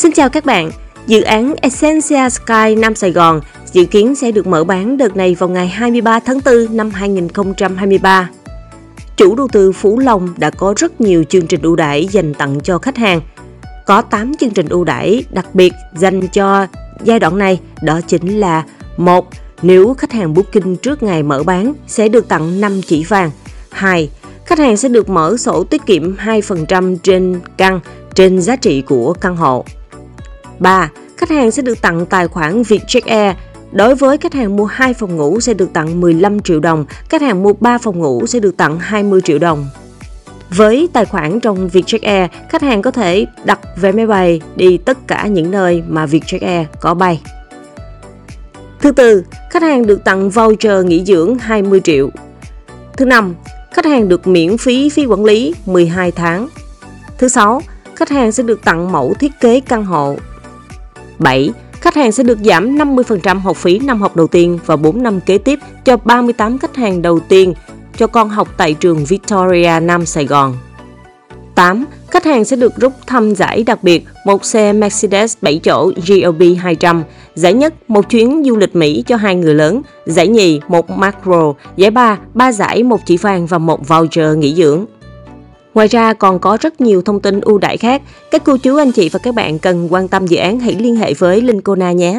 Xin chào các bạn. Dự án Essentia Sky Nam Sài Gòn dự kiến sẽ được mở bán đợt này vào ngày 23 tháng 4 năm 2023. Chủ đầu tư Phú Long đã có rất nhiều chương trình ưu đãi dành tặng cho khách hàng. Có 8 chương trình ưu đãi đặc biệt dành cho giai đoạn này, đó chính là một Nếu khách hàng booking trước ngày mở bán sẽ được tặng 5 chỉ vàng. 2. Khách hàng sẽ được mở sổ tiết kiệm 2% trên căn trên giá trị của căn hộ. 3. Khách hàng sẽ được tặng tài khoản Vietjet Air. Đối với khách hàng mua 2 phòng ngủ sẽ được tặng 15 triệu đồng, khách hàng mua 3 phòng ngủ sẽ được tặng 20 triệu đồng. Với tài khoản trong Vietjet Air, khách hàng có thể đặt vé máy bay đi tất cả những nơi mà Vietjet Air có bay. Thứ tư, khách hàng được tặng voucher nghỉ dưỡng 20 triệu. Thứ năm, khách hàng được miễn phí phí quản lý 12 tháng. Thứ sáu, khách hàng sẽ được tặng mẫu thiết kế căn hộ 7. Khách hàng sẽ được giảm 50% học phí năm học đầu tiên và 4 năm kế tiếp cho 38 khách hàng đầu tiên cho con học tại trường Victoria Nam Sài Gòn. 8. Khách hàng sẽ được rút thăm giải đặc biệt một xe Mercedes 7 chỗ GLB 200, giải nhất một chuyến du lịch Mỹ cho hai người lớn, giải nhì một macro, giải ba ba giải một chỉ vàng và một voucher nghỉ dưỡng. Ngoài ra còn có rất nhiều thông tin ưu đãi khác. Các cô chú, anh chị và các bạn cần quan tâm dự án hãy liên hệ với Linh Cô Na nhé.